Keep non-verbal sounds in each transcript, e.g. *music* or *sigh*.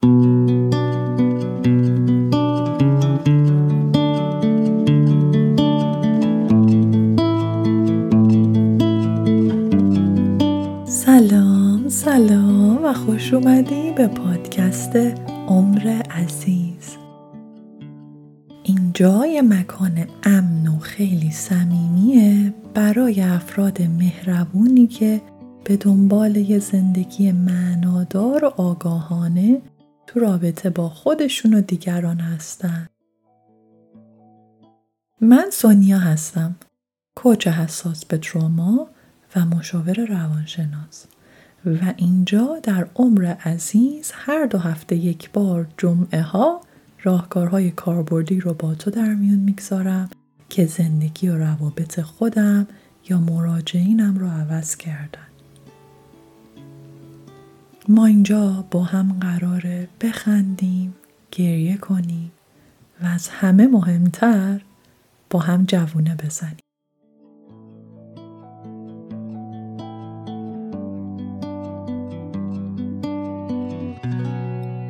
سلام سلام و خوش اومدی به پادکست عمر عزیز. اینجا یه مکان امن و خیلی صمیمیه برای افراد مهربونی که به دنبال یه زندگی معنادار و آگاهانه تو رابطه با خودشون و دیگران هستن. من سونیا هستم. کوچ حساس به تروما و مشاور روانشناس و اینجا در عمر عزیز هر دو هفته یک بار جمعه ها راهکارهای کاربردی رو با تو در میون می‌گذارم که زندگی و روابط خودم یا مراجعینم رو عوض کردن. ما اینجا با هم قراره بخندیم، گریه کنیم و از همه مهمتر با هم جوونه بزنیم.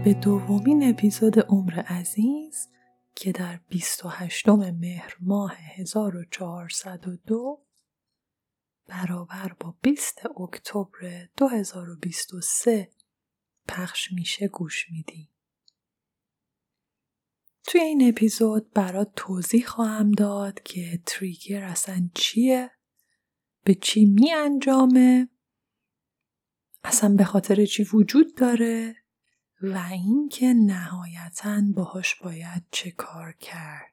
به دومین اپیزود عمر عزیز که در 28 مهر ماه 1402 برابر با 20 اکتبر 2023 پخش میشه گوش میدی. توی این اپیزود برات توضیح خواهم داد که تریگر اصلا چیه؟ به چی می انجامه؟ اصلا به خاطر چی وجود داره؟ و اینکه نهایتا باهاش باید چه کار کرد.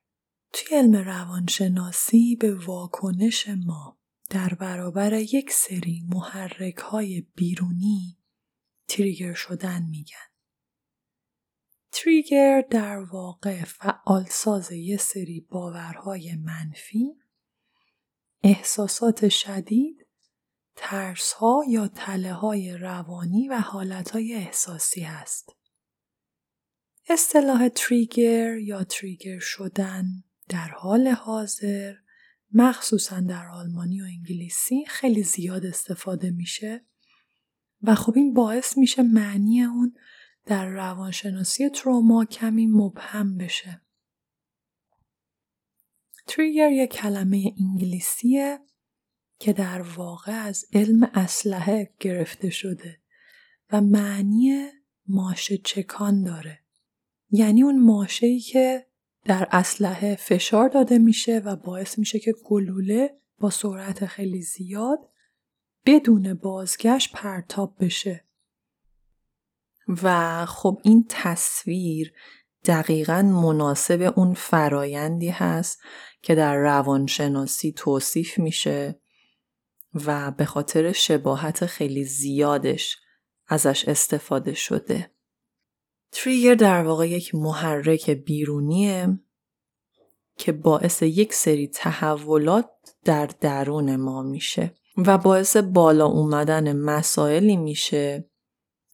توی علم روانشناسی به واکنش ما در برابر یک سری محرک های بیرونی تریگر شدن میگن. تریگر در واقع فعالساز یه سری باورهای منفی، احساسات شدید، ترس ها یا تله های روانی و حالت های احساسی هست. اصطلاح تریگر یا تریگر شدن در حال حاضر مخصوصا در آلمانی و انگلیسی خیلی زیاد استفاده میشه و خب این باعث میشه معنی اون در روانشناسی تروما کمی مبهم بشه. تریگر یک کلمه انگلیسیه که در واقع از علم اسلحه گرفته شده و معنی ماشه چکان داره. یعنی اون ماشه‌ای که در اسلحه فشار داده میشه و باعث میشه که گلوله با سرعت خیلی زیاد بدون بازگشت پرتاب بشه و خب این تصویر دقیقا مناسب اون فرایندی هست که در روانشناسی توصیف میشه و به خاطر شباهت خیلی زیادش ازش استفاده شده. تریگر در واقع یک محرک بیرونیه که باعث یک سری تحولات در درون ما میشه و باعث بالا اومدن مسائلی میشه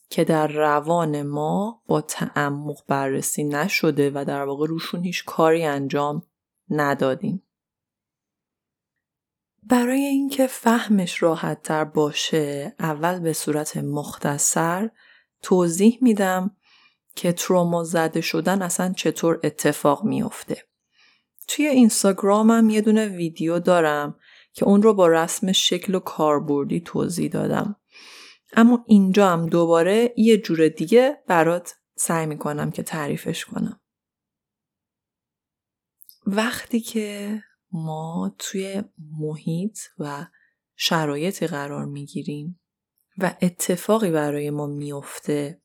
که در روان ما با تعمق بررسی نشده و در واقع روشون هیچ کاری انجام ندادیم. برای اینکه فهمش راحت تر باشه اول به صورت مختصر توضیح میدم که تروما زده شدن اصلا چطور اتفاق میافته. توی اینستاگرامم یه دونه ویدیو دارم که اون رو با رسم شکل و کاربردی توضیح دادم. اما اینجا هم دوباره یه جور دیگه برات سعی می‌کنم که تعریفش کنم. وقتی که ما توی محیط و شرایطی قرار می‌گیریم و اتفاقی برای ما میفته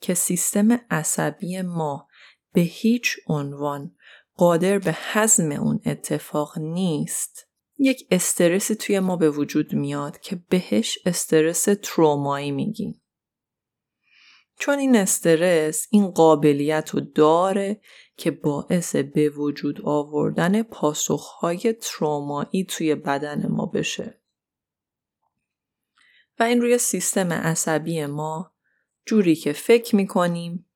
که سیستم عصبی ما به هیچ عنوان قادر به حزم اون اتفاق نیست یک استرسی توی ما به وجود میاد که بهش استرس ترومایی میگیم. چون این استرس این قابلیت رو داره که باعث به وجود آوردن پاسخهای ترومایی توی بدن ما بشه. و این روی سیستم عصبی ما جوری که فکر می‌کنیم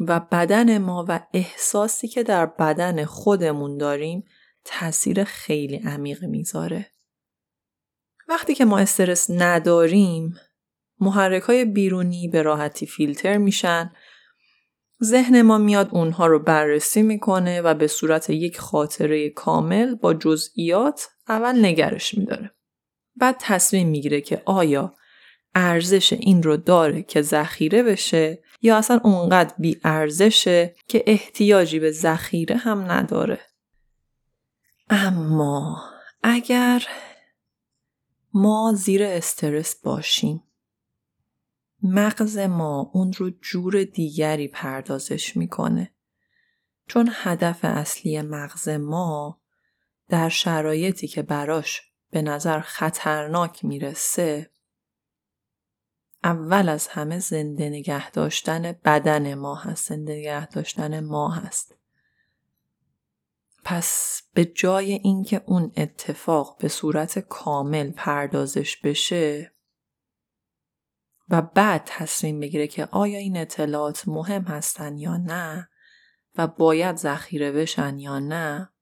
و بدن ما و احساسی که در بدن خودمون داریم تاثیر خیلی عمیق می‌ذاره. وقتی که ما استرس نداریم محرک های بیرونی به راحتی فیلتر میشن ذهن ما میاد اونها رو بررسی می‌کنه و به صورت یک خاطره کامل با جزئیات اول نگرش میداره. بعد تصمیم می‌گیره که آیا ارزش این رو داره که ذخیره بشه یا اصلا اونقدر بی ارزشه که احتیاجی به ذخیره هم نداره. اما اگر ما زیر استرس باشیم مغز ما اون رو جور دیگری پردازش می‌کنه. چون هدف اصلی مغز ما در شرایطی که براش به نظر خطرناک می‌رسه اول از همه زنده نگه داشتن بدن ما هست زنده نگه داشتن ما هست. پس به جای اینکه اون اتفاق به صورت کامل پردازش بشه و بعد تصمیم بگیره که آیا این اطلاعات مهم هستن یا نه و باید ذخیره بشن یا نه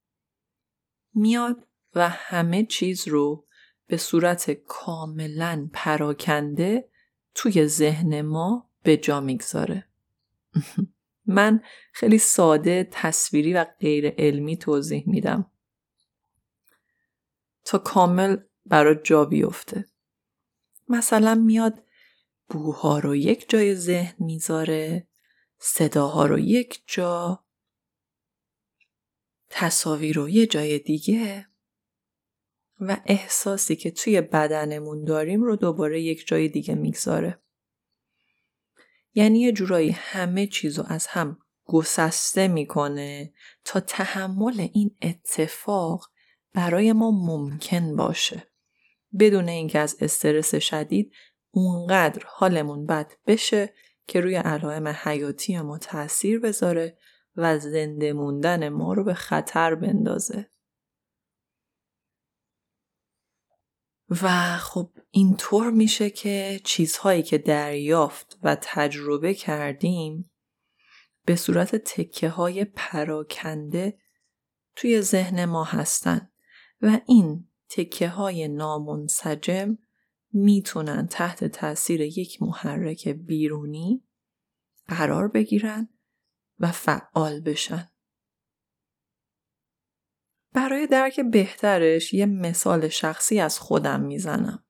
میاد و همه چیز رو به صورت کاملا پراکنده توی ذهن ما به جا می‌گذاره. *laughs* من خیلی ساده تصویری و غیر علمی توضیح میدم. تا کامل برای جا بیفته. مثلا میاد بوها رو یک جای ذهن می‌ذاره صداها رو یک جا تصاویر رو یه جای دیگه و احساسی که توی بدنمون داریم رو دوباره یک جای دیگه می‌گذاره. یعنی یه جورایی همه چیز رو از هم گسسته می‌کنه تا تحمل این اتفاق برای ما ممکن باشه. بدون اینکه از استرس شدید اونقدر حالمون بد بشه که روی علائم حیاتی ما تاثیر بذاره و زنده موندن ما رو به خطر بندازه. و خب اینطور میشه که چیزهایی که دریافت و تجربه کردیم به صورت تکه های پراکنده توی ذهن ما هستن و این تکه های نامنسجم می‌تونن تحت تاثیر یک محرک بیرونی قرار بگیرن و فعال بشن. برای درک بهترش یه مثال شخصی از خودم می‌زنم.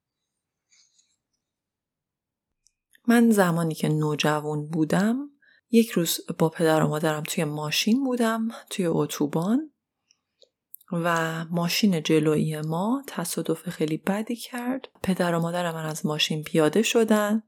من زمانی که نوجوان بودم یک روز با پدر و مادرم توی ماشین بودم توی اتوبان و ماشین جلویی ما تصادف خیلی بدی کرد پدر و مادر من از ماشین پیاده شدن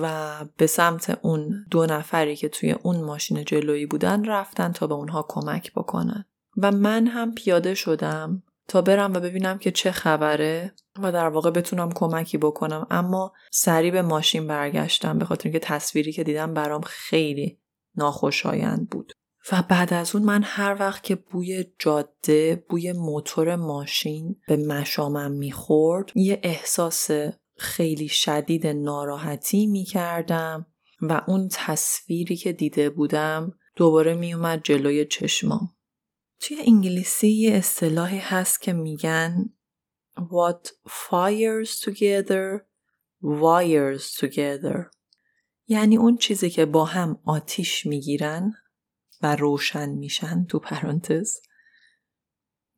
و به سمت اون دو نفری که توی اون ماشین جلویی بودن رفتن تا به اونها کمک بکنن و من هم پیاده شدم تا برم و ببینم که چه خبره و در واقع بتونم کمکی بکنم. اما سریع به ماشین برگشتم به خاطر اینکه تصویری که دیدم برام خیلی ناخوشایند بود. و بعد از اون من هر وقت که بوی جاده بوی موتور ماشین به مشامم می‌خورد یه احساس خیلی شدید ناراحتی می‌کردم و اون تصویری که دیده بودم دوباره میومد جلوی چشمام. توی انگلیسی یه اصطلاحی هست که میگن What fires together wires together. یعنی اون چیزی که با هم آتیش می‌گیرن و روشن میشن تو پرانتز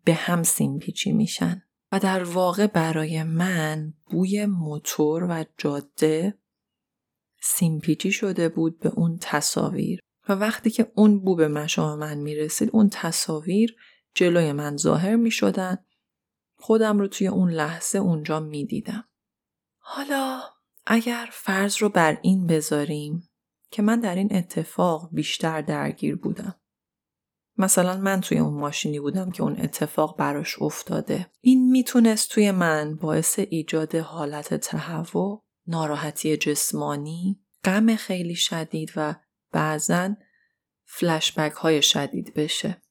به هم سیمپیچی میشن. و در واقع برای من بوی موتور و جاده سیمپیچی شده بود به اون تصاویر. و وقتی که اون بو به مشام من می‌رسید اون تصاویر جلوی من ظاهر می‌شدن خودم رو توی اون لحظه اونجا می‌دیدم حالا اگر فرض رو بر این بذاریم که من در این اتفاق بیشتر درگیر بودم. مثلا من توی اون ماشینی بودم که اون اتفاق براش افتاده. این می‌تونست توی من باعث ایجاد حالت تهوع، ناراحتی جسمانی، غم خیلی شدید و بعضا فلشبک های شدید بشه.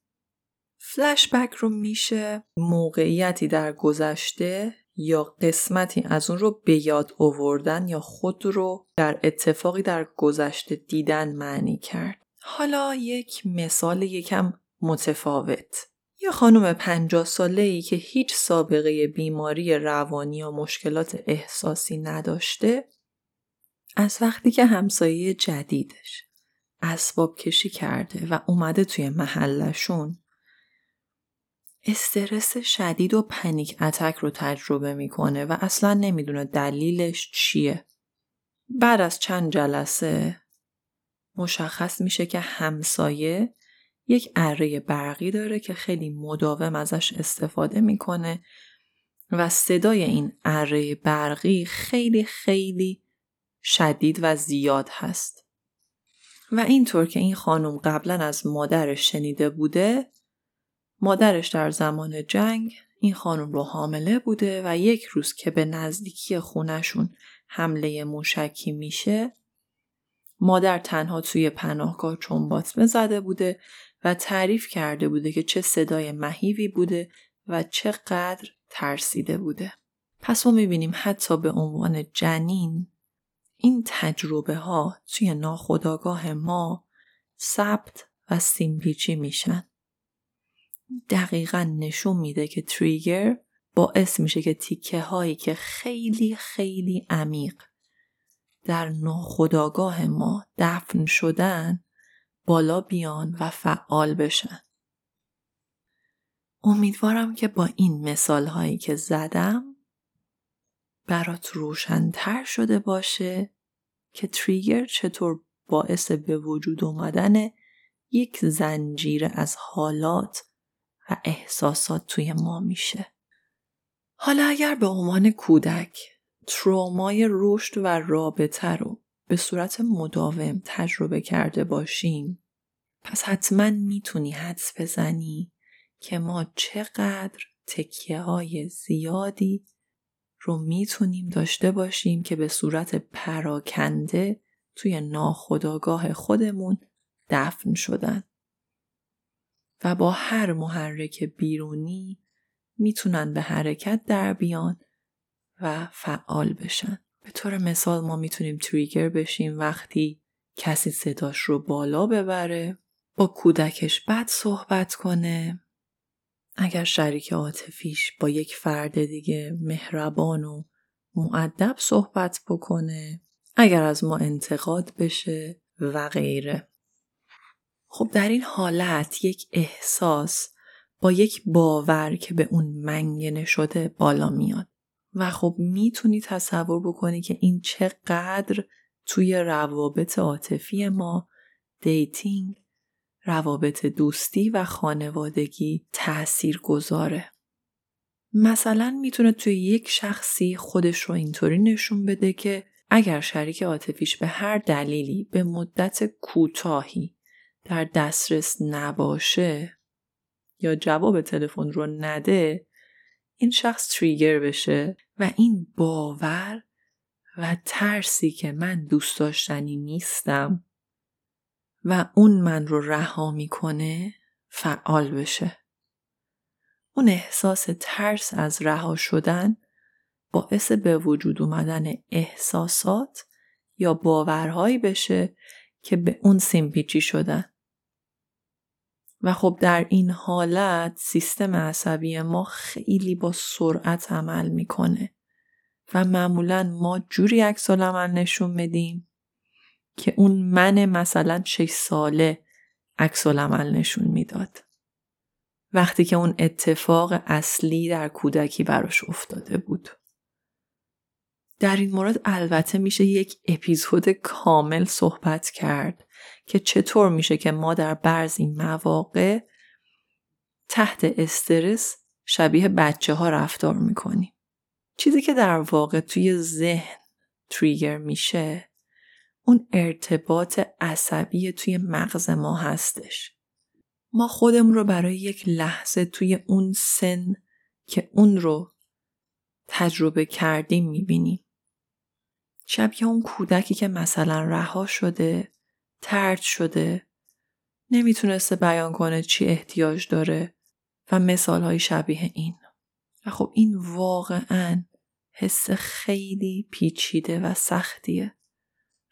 فلشبک رو میشه موقعیتی در گذشته یا قسمتی از اون رو به یاد آوردن یا خود رو در اتفاقی در گذشته دیدن معنی کرد. حالا یک مثال یکم متفاوت. یه خانم پنجاه ساله ای که هیچ سابقه بیماری روانی یا مشکلات احساسی نداشته از وقتی که همسایه جدیدش اسباب کشی کرده و اومده توی محلشون استرس شدید و پنیک اتک رو تجربه می‌کنه و اصلا نمی‌دونه دلیلش چیه. بعد از چند جلسه مشخص میشه که همسایه یک اره برقی داره که خیلی مداوم ازش استفاده می‌کنه و صدای این اره برقی خیلی خیلی شدید و زیاد هست. و اینطور که این خانم قبلا از مادرش شنیده بوده مادرش در زمان جنگ این خانم رو حامله بوده و یک روز که به نزدیکی خونشون حمله موشکی میشه مادر تنها توی پناهگاه چنباتمه زده بوده و تعریف کرده بوده که چه صدای مهیوی بوده و چقدر ترسیده بوده. پس ما می‌بینیم حتی به عنوان جنین این تجربه ها توی ناخداگاه ما ثبت و سیمپیچی میشن. دقیقا نشون میده که تریگر باعث میشه که تیکه هایی که خیلی خیلی عمیق در ناخداگاه ما دفن شدن بالا بیان و فعال بشن. امیدوارم که با این مثال هایی که زدم برات روشنتر شده باشه که تریگر چطور باعث به وجود اومدن یک زنجیره از حالات و احساسات توی ما میشه. حالا اگر به عنوان کودک ترومای رشد و رابطه رو به صورت مداوم تجربه کرده باشیم پس حتما می‌تونی حدس بزنی که ما چقدر تکیه های زیادی رو می‌تونیم داشته باشیم که به صورت پراکنده توی ناخداگاه خودمون دفن شدن و با هر محرک بیرونی می‌تونن به حرکت در بیان و فعال بشن. به طور مثال ما می‌تونیم تریگر بشیم وقتی کسی صداش رو بالا ببره با کودکش بد صحبت کنه اگر شریک عاطفیش با یک فرد دیگه مهربان و معدب صحبت بکنه اگر از ما انتقاد بشه و غیره. خب در این حالت یک احساس با یک باور که به اون منگنه شده بالا میاد. و خب می‌تونی تصور بکنی که این چقدر توی روابط عاطفی ما dating روابط دوستی و خانوادگی تأثیر گذاره. مثلا می‌تونه توی یک شخصی خودش رو اینطوری نشون بده که اگر شریک عاطفیش به هر دلیلی به مدت کوتاهی در دسترس نباشه یا جواب تلفن رو نده این شخص trigger بشه و این باور و ترسی که من دوست داشتنی نیستم و اون من رو رها می‌کنه فعال بشه. اون احساس ترس از رها شدن باعث به وجود اومدن احساسات یا باورهایی بشه که به اون سیمپیچی شدن. و خب در این حالت سیستم عصبی ما خیلی با سرعت عمل می‌کنه و معمولا ما جوری عکس نشون میدیم که اون من مثلا 6 ساله عکس نشون می‌داد وقتی که اون اتفاق اصلی در کودکی براش افتاده بود در این مورد البته میشه یک اپیزود کامل صحبت کرد که چطور میشه که ما در بعضی مواقع تحت استرس شبیه بچه ها رفتار می‌کنیم. چیزی که در واقع توی ذهن تریگر میشه اون ارتباط عصبی توی مغز ما هستش. ما خودمون رو برای یک لحظه توی اون سن که اون رو تجربه کردیم می‌بینیم. شبیه اون کودکی که مثلا رها شده ترد شده نمی‌تونسته بیان کنه چی احتیاج داره و مثال های شبیه این و خب این واقعا حس خیلی پیچیده و سختیه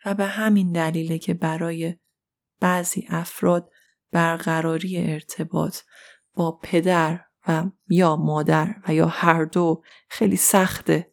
و به همین دلیله که برای بعضی افراد برقراری ارتباط با پدر و یا مادر و یا هر دو خیلی سخته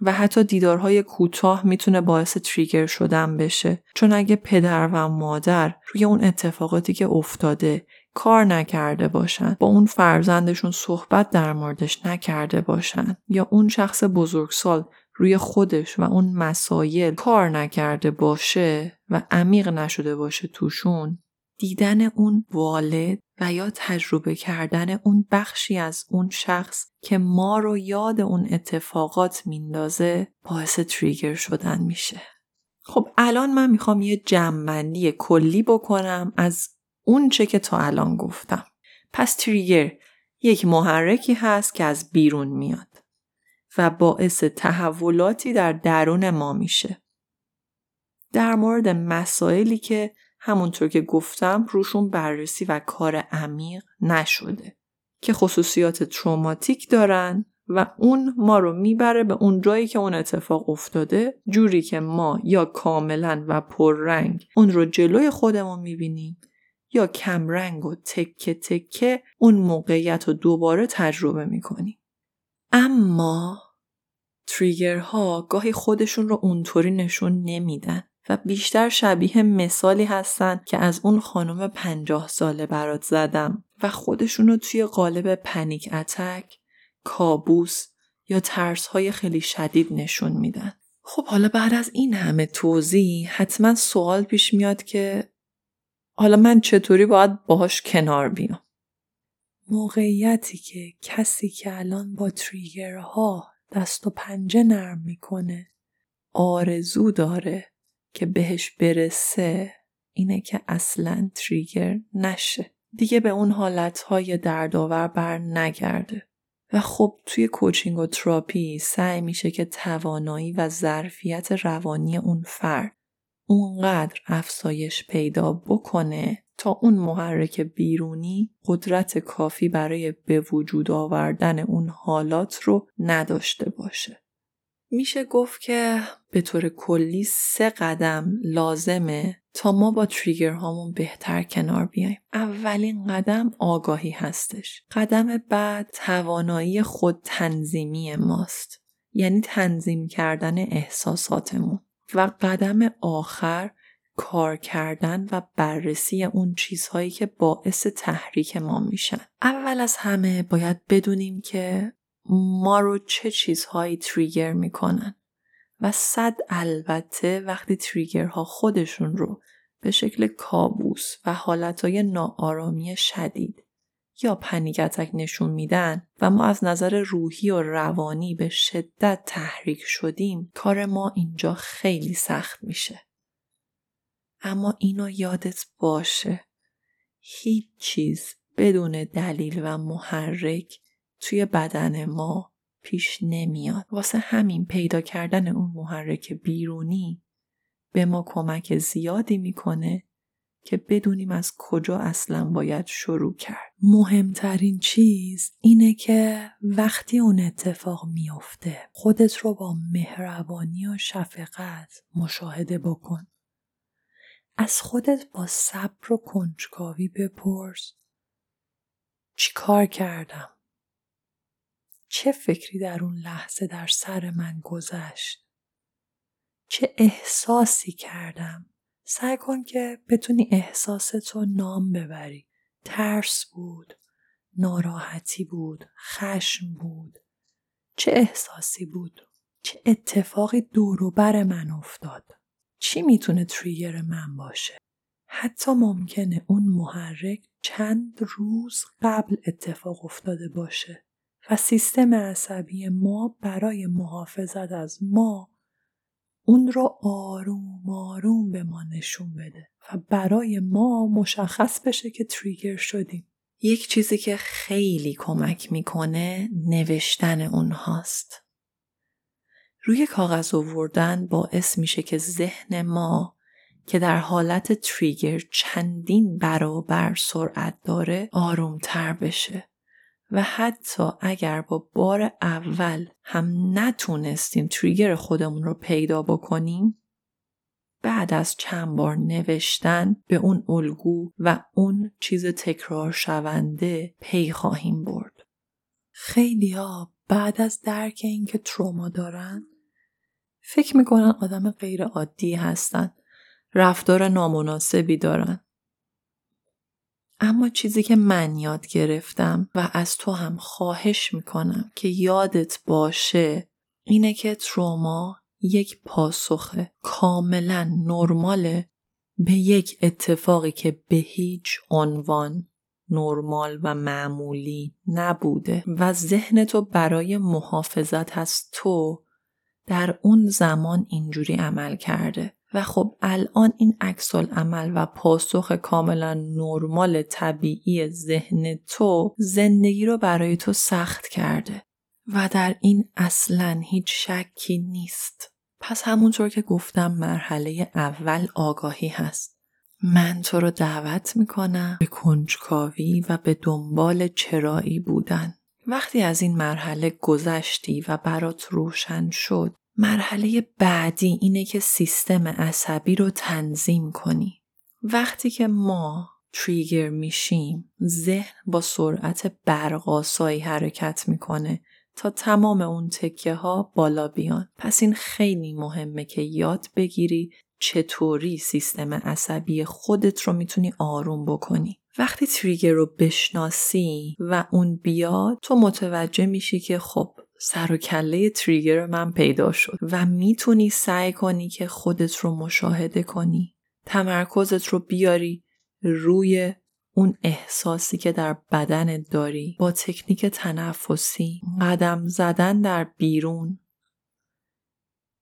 و حتی دیدارهای کوتاه می‌تونه باعث تریگر شدن بشه. چون اگه پدر و مادر روی اون اتفاقاتی که افتاده کار نکرده باشن با اون فرزندشون صحبت در موردش نکرده باشن یا اون شخص بزرگسال روی خودش و اون مسایل کار نکرده باشه و عمیق نشده باشه توشون دیدن اون والد و یا تجربه کردن اون بخشی از اون شخص که ما رو یاد اون اتفاقات میندازه باعث تریگر شدن میشه. خب الان من می‌خوام یه جمعنی کلی بکنم از اون چه که تا الان گفتم. پس تریگر یک محرکی هست که از بیرون میاد و باعث تحولاتی در درون ما میشه. در مورد مسائلی که همونطور که گفتم روشون بررسی و کار عمیق نشده که خصوصیات تروماتیک دارن و اون ما رو می‌بره به اون جایی که اون اتفاق افتاده جوری که ما یا کاملا و پررنگ اون رو جلوی خودمون می‌بینیم یا کمرنگ و تکه تکه اون موقعیت رو دوباره تجربه می‌کنیم اما تریگرها گاهی خودشون رو اونطوری نشون نمیدن و بیشتر شبیه مثالی هستن که از اون خانم پنجاه ساله برات زدم و خودشون رو توی قالب پنیک اتک، کابوس یا ترس های خیلی شدید نشون میدن. خب حالا بعد از این همه توضیح حتما سوال پیش میاد که حالا من چطوری باید باهاش کنار بیام؟ موقعیتی که کسی که الان با تریگرها دست و پنجه نرم می‌کنه. آرزو داره که بهش برسه اینه که اصلا تریگر نشه. دیگه به اون حالتهای دردآور بر نگرده. و خب توی کوچینگ و تراپی سعی میشه که توانایی و ظرفیت روانی اون فرد اونقدر افزایش پیدا بکنه تا اون محرک بیرونی قدرت کافی برای به وجود آوردن اون حالات رو نداشته باشه. میشه گفت که به طور کلی سه قدم لازمه تا ما با تریگر هامون بهتر کنار بیایم. اولین قدم آگاهی هستش. قدم بعد توانایی خود تنظیمی ماست. یعنی تنظیم کردن احساساتمون. و قدم آخر کار کردن و بررسی اون چیزهایی که باعث تحریک ما میشن. اول از همه باید بدونیم که ما رو چه چیزهایی تریگر می‌کنن و صد البته وقتی تریگرها خودشون رو به شکل کابوس و حالتهای ناآرامی شدید یا پنیگتک نشون میدن و ما از نظر روحی و روانی به شدت تحریک شدیم کار ما اینجا خیلی سخت میشه. اما اینو یادت باشه. هیچ چیز بدون دلیل و محرک توی بدن ما پیش نمیاد. واسه همین پیدا کردن اون محرک بیرونی به ما کمک زیادی می‌کنه که بدونیم از کجا اصلا باید شروع کرد. مهمترین چیز اینه که وقتی اون اتفاق میافته خودت رو با مهربانی و شفقت مشاهده بکن. از خودت با صبر و کنجکاوی بپرس چی کار کردم چه فکری در اون لحظه در سر من گذشت؟ چه احساسی کردم؟ سعی کن که بتونی احساستو نام ببری. ترس بود، ناراحتی بود، خشم بود. چه احساسی بود؟ چه اتفاقی دور بر من افتاد؟ چی می‌تونه تریگر من باشه؟ حتی ممکنه اون محرک چند روز قبل اتفاق افتاده باشه. و سیستم عصبی ما برای محافظت از ما اون رو آروم آروم به ما نشون بده و برای ما مشخص بشه که تریگر شدیم. یک چیزی که خیلی کمک می‌کنه نوشتن اونهاست. روی کاغذ آوردن باعث میشه که ذهن ما که در حالت تریگر چندین برابر سرعت داره آرومتر بشه و حتی اگر با بار اول هم نتونستیم تریگر خودمون رو پیدا بکنیم بعد از چند بار نوشتن به اون الگو و اون چیز تکرار شونده پی خواهیم برد. خیلی ها بعد از درک اینکه تروما دارن فکر می‌کنن آدم غیر عادی هستن. رفتار نامناسبی دارن. اما چیزی که من یاد گرفتم و از تو هم خواهش می‌کنم که یادت باشه اینه که تروما یک پاسخ کاملا نرماله به یک اتفاقی که به هیچ عنوان نرمال و معمولی نبوده و ذهن تو برای محافظت از تو در اون زمان اینجوری عمل کرده و خب الان این عکس عمل و پاسخ کاملا نرمال طبیعی ذهن تو زندگی رو برای تو سخت کرده و در این اصلا هیچ شکی نیست. پس همونطور که گفتم مرحله اول آگاهی هست. من تو رو دعوت می‌کنم به کنجکاوی و به دنبال چرایی بودن. وقتی از این مرحله گذشتی و برات روشن شد مرحله بعدی اینه که سیستم عصبی رو تنظیم کنی. وقتی که ما تریگر میشیم ذهن با سرعت برقاسایی حرکت می‌کنه تا تمام اون تکه ها بالا بیان. پس این خیلی مهمه که یاد بگیری چطوری سیستم عصبی خودت رو می‌تونی آروم بکنی. وقتی تریگر رو بشناسی و اون بیاد تو متوجه میشی که خب سر و کله تریگر من پیدا شد و می‌تونی سعی کنی که خودت رو مشاهده کنی. تمرکزت رو بیاری روی اون احساسی که در بدنت داری با تکنیک تنفسی. قدم زدن در بیرون.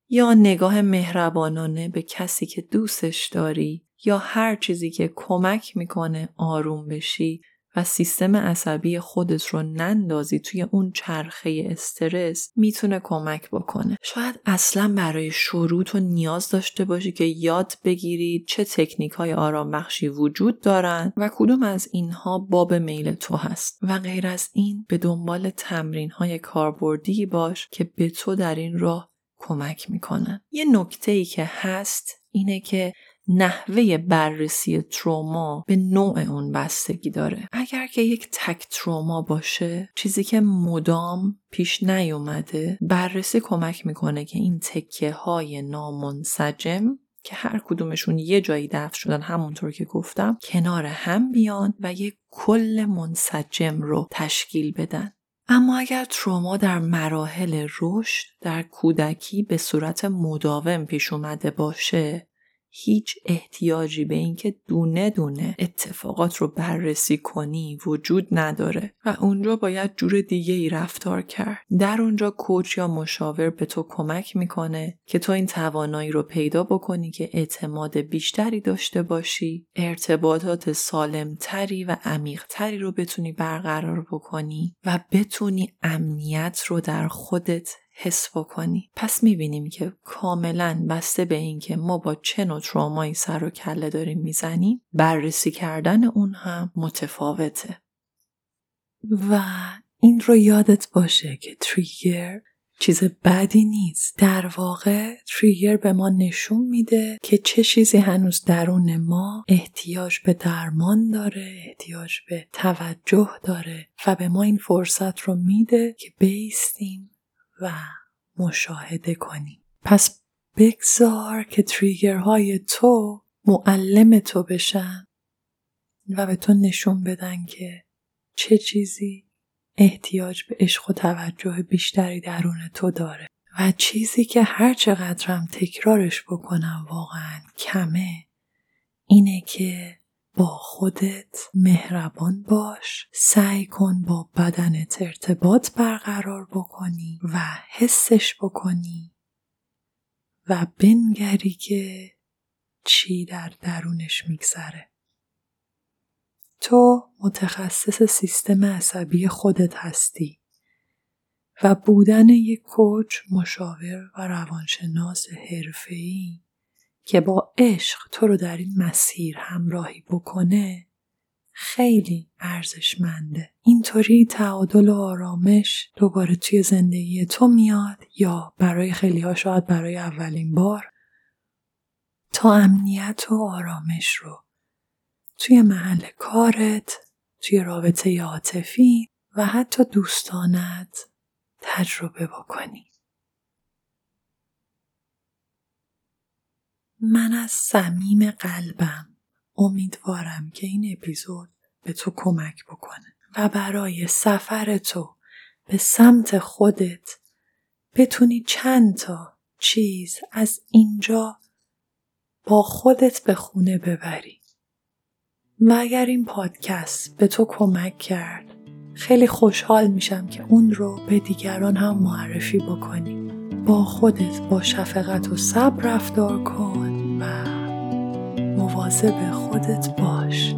یا نگاه مهربانانه به کسی که دوستش داری. یا هر چیزی که کمک می‌کنه آروم بشی و سیستم عصبی خودت رو نندازی توی اون چرخه استرس می‌تونه کمک بکنه. شاید اصلا برای شروع تو نیاز داشته باشی که یاد بگیری چه تکنیک های آرام بخشی وجود دارن و کدوم از اینها باب میل تو هست و غیر از این به دنبال تمرین های کاربردی باش که به تو در این راه کمک می‌کنن. یه نکته ای که هست اینه که نحوه بررسی تروما به نوع اون بستگی داره. اگر که یک تک تروما باشه چیزی که مدام پیش نیومده بررسی کمک می‌کنه که این تکه های نامنسجم که هر کدومشون یه جایی دفع شدن همونطور که گفتم کنار هم بیان و یک کل منسجم رو تشکیل بدن. اما اگر تروما در مراحل رشد در کودکی به صورت مداوم پیش اومده باشه هیچ احتیاجی به اینکه دونه دونه اتفاقات رو بررسی کنی وجود نداره و اونجا باید جور دیگه ای رفتار کرد. در اونجا کوچ یا مشاور به تو کمک می‌کنه که تو این توانایی رو پیدا بکنی که اعتماد بیشتری داشته باشی، ارتباطات سالمتری و عمیقتری رو بتونی برقرار بکنی و بتونی امنیت رو در خودت حس بکنی. پس می‌بینیم که کاملا بسته به اینکه ما با چه نوع ترومایی سر و کله داریم می‌زنیم بررسی کردن اون هم متفاوته. و این رو یادت باشه که تریگر چیز بدی نیست. در واقع تریگر به ما نشون میده که چه چیزی هنوز درون ما احتیاج به درمان داره احتیاج به توجه داره و به ما این فرصت رو میده که بیستیم و مشاهده کنی. پس بگذار که تریگرهای تو معلم تو بشن و به تو نشون بدن که چه چیزی احتیاج به عشق و توجه بیشتری درون تو داره و چیزی که هر چقدرم تکرارش بکنم واقعا کمه اینه که با خودت مهربان باش. سعی کن با بدنت ارتباط برقرار بکنی و حسش بکنی و بنگری که چی در درونش میگذره. تو متخصص سیستم عصبی خودت هستی و بودن یک کوچ مشاور و روانشناس حرفه‌ای. که با عشق تو رو در این مسیر همراهی بکنه خیلی ارزشمنده. اینطوری تعادل و آرامش دوباره توی زندگی تو میاد یا برای خیلی ها شاید برای اولین بار تا امنیت و آرامش رو توی محل کارت توی رابطه عاطفی و حتی دوستانت تجربه بکنی. من از صمیم قلبم امیدوارم که این اپیزود به تو کمک بکنه و برای سفر تو به سمت خودت بتونی چند تا چیز از اینجا با خودت به خونه ببری. و اگر این پادکست به تو کمک کرد خیلی خوشحال میشم که اون رو به دیگران هم معرفی بکنی. با خودت با شفقت و صبر رفتار کن و مواظب خودت باش.